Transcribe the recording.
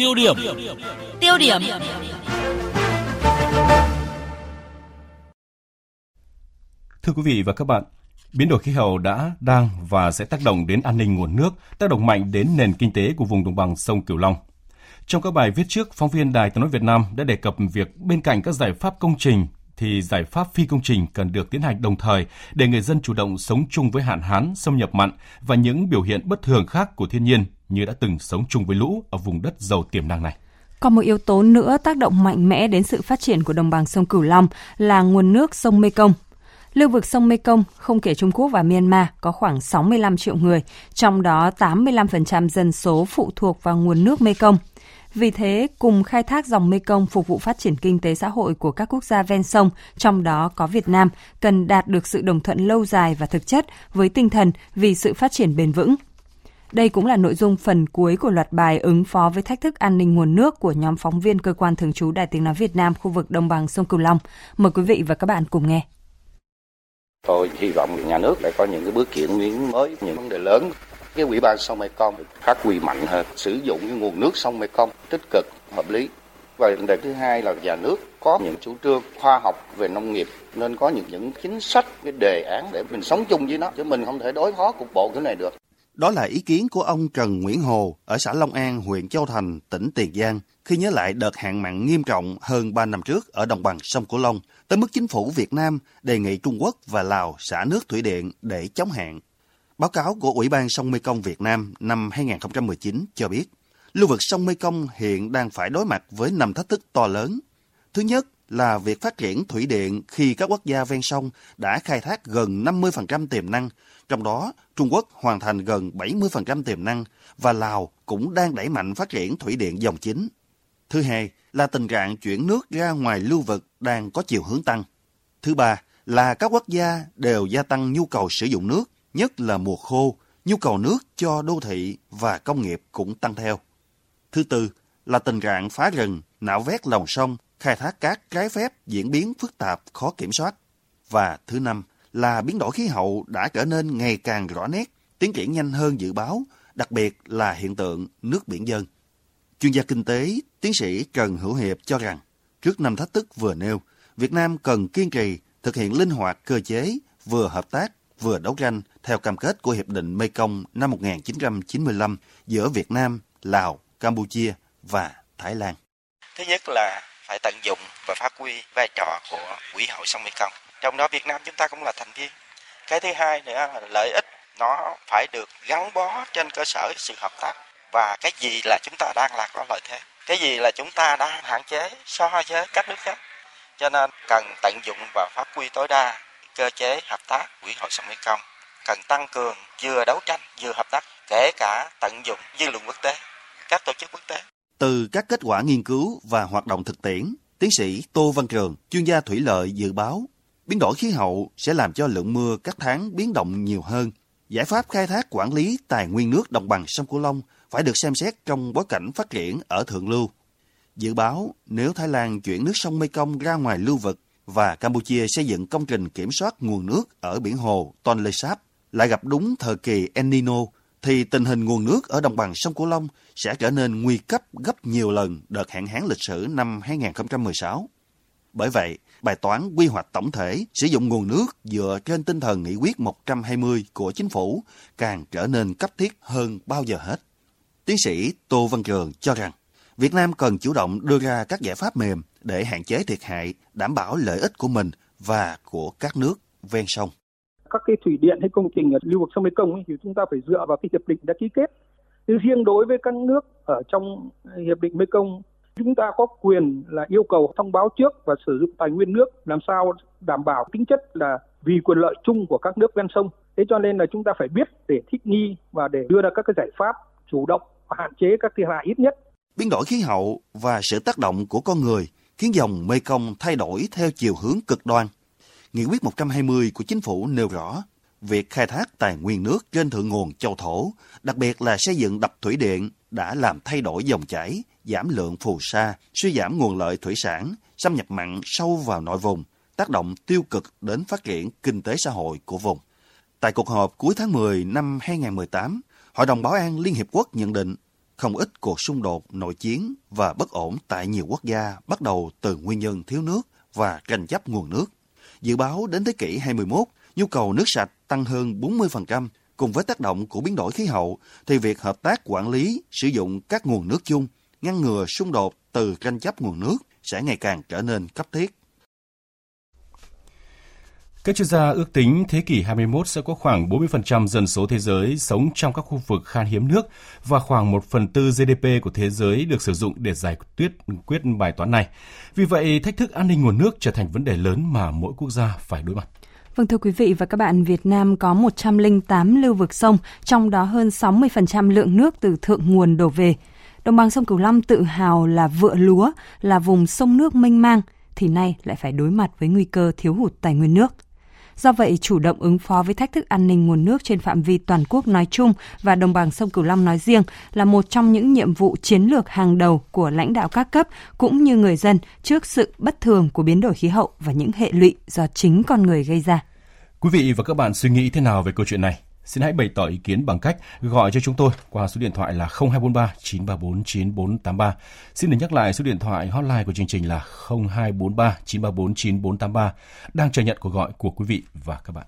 Tiêu điểm. Tiêu điểm. Thưa quý vị và các bạn, biến đổi khí hậu đã, đang và sẽ tác động đến an ninh nguồn nước, tác động mạnh đến nền kinh tế của vùng đồng bằng sông Cửu Long. Trong các bài viết trước, phóng viên Đài Tiếng nói Việt Nam đã đề cập việc bên cạnh các giải pháp công trình thì giải pháp phi công trình cần được tiến hành đồng thời để người dân chủ động sống chung với hạn hán, xâm nhập mặn và những biểu hiện bất thường khác của thiên nhiên như đã từng sống chung với lũ ở vùng đất giàu tiềm năng này. Còn một yếu tố nữa tác động mạnh mẽ đến sự phát triển của đồng bằng sông Cửu Long là nguồn nước sông Mekong. Lưu vực sông Mekong, không kể Trung Quốc và Myanmar, có khoảng 65 triệu người, trong đó 85% dân số phụ thuộc vào nguồn nước Mekong. Vì thế, cùng khai thác dòng Mekong phục vụ phát triển kinh tế xã hội của các quốc gia ven sông, trong đó có Việt Nam, cần đạt được sự đồng thuận lâu dài và thực chất với tinh thần vì sự phát triển bền vững. Đây cũng là nội dung phần cuối của loạt bài ứng phó với thách thức an ninh nguồn nước của nhóm phóng viên cơ quan thường trú Đài Tiếng Nói Việt Nam khu vực đồng bằng sông Cửu Long. Mời quý vị và các bạn cùng nghe. Tôi hy vọng nhà nước lại có những cái bước chuyển biến mới, những vấn đề lớn. Cái ủy ban sông Mekong phát huy mạnh hơn, sử dụng cái nguồn nước sông Mekong tích cực, hợp lý. Và vấn đề thứ hai là nhà nước có những chủ trương khoa học về nông nghiệp nên có những những chính sách, cái đề án để mình sống chung với nó chứ mình không thể đối phó cục bộ cái này được. Đó là ý kiến của ông Trần Nguyễn Hồ ở xã Long An, huyện Châu Thành, tỉnh Tiền Giang khi nhớ lại đợt hạn mặn nghiêm trọng hơn 3 năm trước ở đồng bằng sông Cửu Long, tới mức chính phủ Việt Nam đề nghị Trung Quốc và Lào xả nước thủy điện để chống hạn. Báo cáo của Ủy ban sông Mekong Việt Nam năm 2019 cho biết, lưu vực sông Mekong hiện đang phải đối mặt với năm thách thức to lớn. Thứ nhất là việc phát triển thủy điện khi các quốc gia ven sông đã khai thác gần 50% tiềm năng, trong đó Trung Quốc hoàn thành gần 70% tiềm năng và Lào cũng đang đẩy mạnh phát triển thủy điện dòng chính. Thứ hai là tình trạng chuyển nước ra ngoài lưu vực đang có chiều hướng tăng. Thứ ba là các quốc gia đều gia tăng nhu cầu sử dụng nước, nhất là mùa khô, nhu cầu nước cho đô thị và công nghiệp cũng tăng theo. Thứ tư là tình trạng phá rừng, nạo vét lòng sông, khai thác cát trái phép diễn biến phức tạp, khó kiểm soát. Và thứ năm là biến đổi khí hậu đã trở nên ngày càng rõ nét, tiến triển nhanh hơn dự báo, đặc biệt là hiện tượng nước biển dân Chuyên gia kinh tế, tiến sĩ Trần Hữu Hiệp cho rằng, trước năm thách thức vừa nêu, Việt Nam cần kiên trì thực hiện linh hoạt cơ chế vừa hợp tác vừa đấu tranh theo cam kết của Hiệp định Mekong năm 1995 giữa Việt Nam, Lào, Campuchia và Thái Lan. Thứ nhất là phải tận dụng và phát huy vai trò của Quỹ hội sông Mekong. Trong đó Việt Nam chúng ta cũng là thành viên. Cái thứ hai nữa là lợi ích, nó phải được gắn bó trên cơ sở sự hợp tác. Và cái gì là chúng ta đang là có lợi thế? Cái gì là chúng ta đang hạn chế, so với các nước khác? Cho nên cần tận dụng và phát huy tối đa cơ chế hợp tác quỹ hội sông mekong cần tăng cường, vừa đấu tranh, vừa hợp tác, kể cả tận dụng dư luận quốc tế, các tổ chức quốc tế từ các kết quả nghiên cứu và hoạt động thực tiễn, tiến sĩ tô văn trường, chuyên gia thủy lợi, dự báo, biến đổi khí hậu sẽ làm cho lượng mưa các tháng biến động nhiều hơn giải pháp khai thác, quản lý tài nguyên nước đồng bằng sông Cửu Long phải được xem xét trong bối cảnh phát triển ở thượng lưu. Dự báo, nếu Thái Lan chuyển nước sông Mekong ra ngoài lưu vực và Campuchia xây dựng công trình kiểm soát nguồn nước ở biển hồ Tonle Sap, lại gặp đúng thời kỳ El Nino thì tình hình nguồn nước ở đồng bằng sông Cửu Long sẽ trở nên nguy cấp gấp nhiều lần đợt hạn hán lịch sử năm 2016. Bởi vậy, bài toán quy hoạch tổng thể sử dụng nguồn nước dựa trên tinh thần nghị quyết 120 của chính phủ càng trở nên cấp thiết hơn bao giờ hết. Tiến sĩ Tô Văn Trường cho rằng Việt Nam cần chủ động đưa ra các giải pháp mềm để hạn chế thiệt hại, đảm bảo lợi ích của mình và của các nước ven sông. Các cái thủy điện hay công trình ở lưu vực sông Mekong thì chúng ta phải dựa vào cái hiệp định đã ký kết. Thì riêng đối với các nước ở trong hiệp định Mekong chúng ta có quyền là yêu cầu thông báo trước và sử dụng tài nguyên nước, làm sao đảm bảo tính chất là vì quyền lợi chung của các nước ven sông. Thế cho nên là chúng ta phải biết để thích nghi và để đưa ra các cái giải pháp chủ động và hạn chế các thiệt hại ít nhất. Biến đổi khí hậu và sự tác động của con người khiến dòng Mekong thay đổi theo chiều hướng cực đoan. Nghị quyết 120 của chính phủ nêu rõ việc khai thác tài nguyên nước trên thượng nguồn châu thổ, đặc biệt là xây dựng đập thủy điện đã làm thay đổi dòng chảy, giảm lượng phù sa, suy giảm nguồn lợi thủy sản, xâm nhập mặn sâu vào nội vùng, tác động tiêu cực đến phát triển kinh tế xã hội của vùng. Tại cuộc họp cuối tháng 10 năm 2018, Hội đồng Bảo an Liên Hiệp Quốc nhận định không ít cuộc xung đột, nội chiến và bất ổn tại nhiều quốc gia bắt đầu từ nguyên nhân thiếu nước và tranh chấp nguồn nước. Dự báo đến thế kỷ 21, nhu cầu nước sạch tăng hơn 40%, cùng với tác động của biến đổi khí hậu, thì việc hợp tác quản lý, sử dụng các nguồn nước chung, ngăn ngừa xung đột từ tranh chấp nguồn nước sẽ ngày càng trở nên cấp thiết. Các chuyên gia ước tính thế kỷ 21 sẽ có khoảng 40% dân số thế giới sống trong các khu vực khan hiếm nước và khoảng 1 phần tư GDP của thế giới được sử dụng để giải quyết, quyết bài toán này. Vì vậy, thách thức an ninh nguồn nước trở thành vấn đề lớn mà mỗi quốc gia phải đối mặt. Vâng thưa quý vị và các bạn, Việt Nam có 108 lưu vực sông, trong đó hơn 60% lượng nước từ thượng nguồn đổ về. Đồng bằng sông Cửu Long tự hào là vựa lúa, là vùng sông nước mênh mang, thì nay lại phải đối mặt với nguy cơ thiếu hụt tài nguyên nước. Do vậy, chủ động ứng phó với thách thức an ninh nguồn nước trên phạm vi toàn quốc nói chung và đồng bằng sông Cửu Long nói riêng là một trong những nhiệm vụ chiến lược hàng đầu của lãnh đạo các cấp cũng như người dân trước sự bất thường của biến đổi khí hậu và những hệ lụy do chính con người gây ra. Quý vị và các bạn suy nghĩ thế nào về câu chuyện này? Xin hãy bày tỏ ý kiến bằng cách gọi cho chúng tôi qua số điện thoại là 0243 934 9483. Xin được nhắc lại số điện thoại hotline của chương trình là 0243 934 9483 đang chờ nhận cuộc gọi của quý vị và các bạn.